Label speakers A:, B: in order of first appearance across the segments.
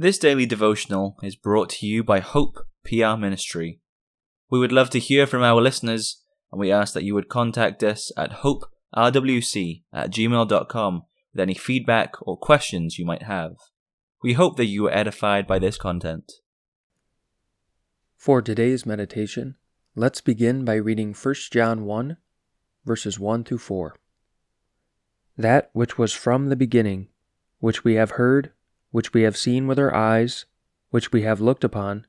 A: This daily devotional is brought to you by Hope PR Ministry. We would love to hear from our listeners, and we ask that you would contact us at hoperwc at gmail.com with any feedback or questions you might have. We hope that you were edified by this content.
B: For today's meditation, let's begin by reading 1 John 1, verses 1 through 4. That which was from the beginning, which we have heard, which we have seen with our eyes, which we have looked upon,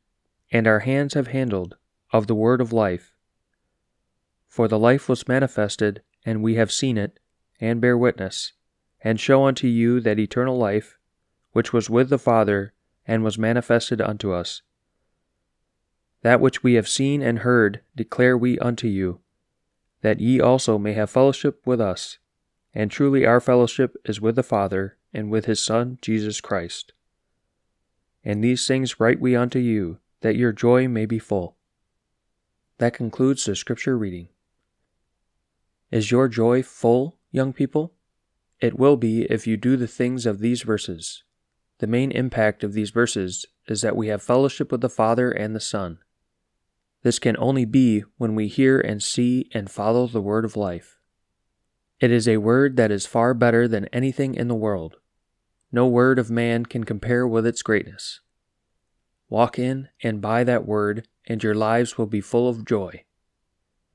B: and our hands have handled, of the word of life. For the life was manifested, and we have seen it, and bear witness, and show unto you that eternal life, which was with the Father, and was manifested unto us. That which we have seen and heard declare we unto you, that ye also may have fellowship with us. And truly our fellowship is with the Father and with his Son, Jesus Christ. And these things write we unto you, that your joy may be full. That concludes the scripture reading. Is your joy full, young people? It will be if you do the things of these verses. The main impact of these verses is that we have fellowship with the Father and the Son. This can only be when we hear and see and follow the word of life. It is a word that is far better than anything in the world. No word of man can compare with its greatness. Walk in and by that word, and your lives will be full of joy.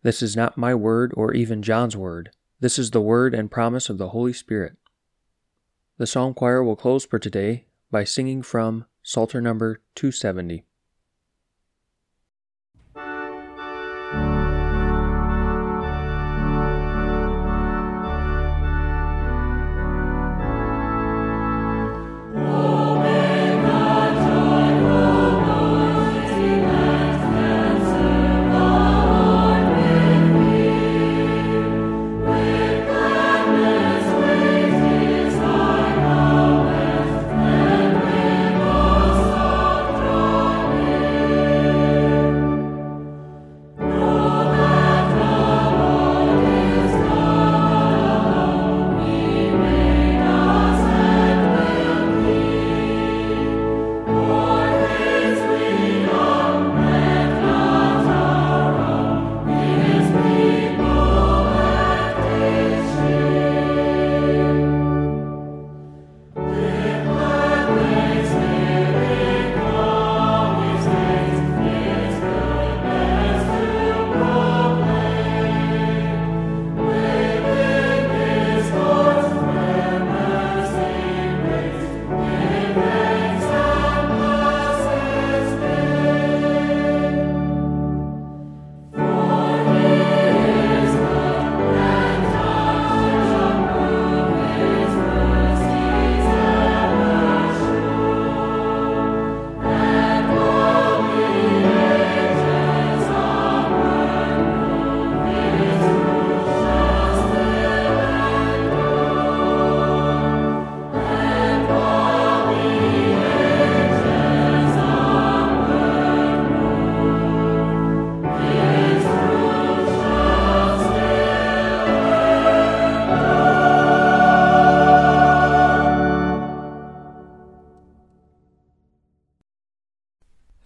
B: This is not my word or even John's word. This is the word and promise of the Holy Spirit. The psalm choir will close for today by singing from Psalter number 270.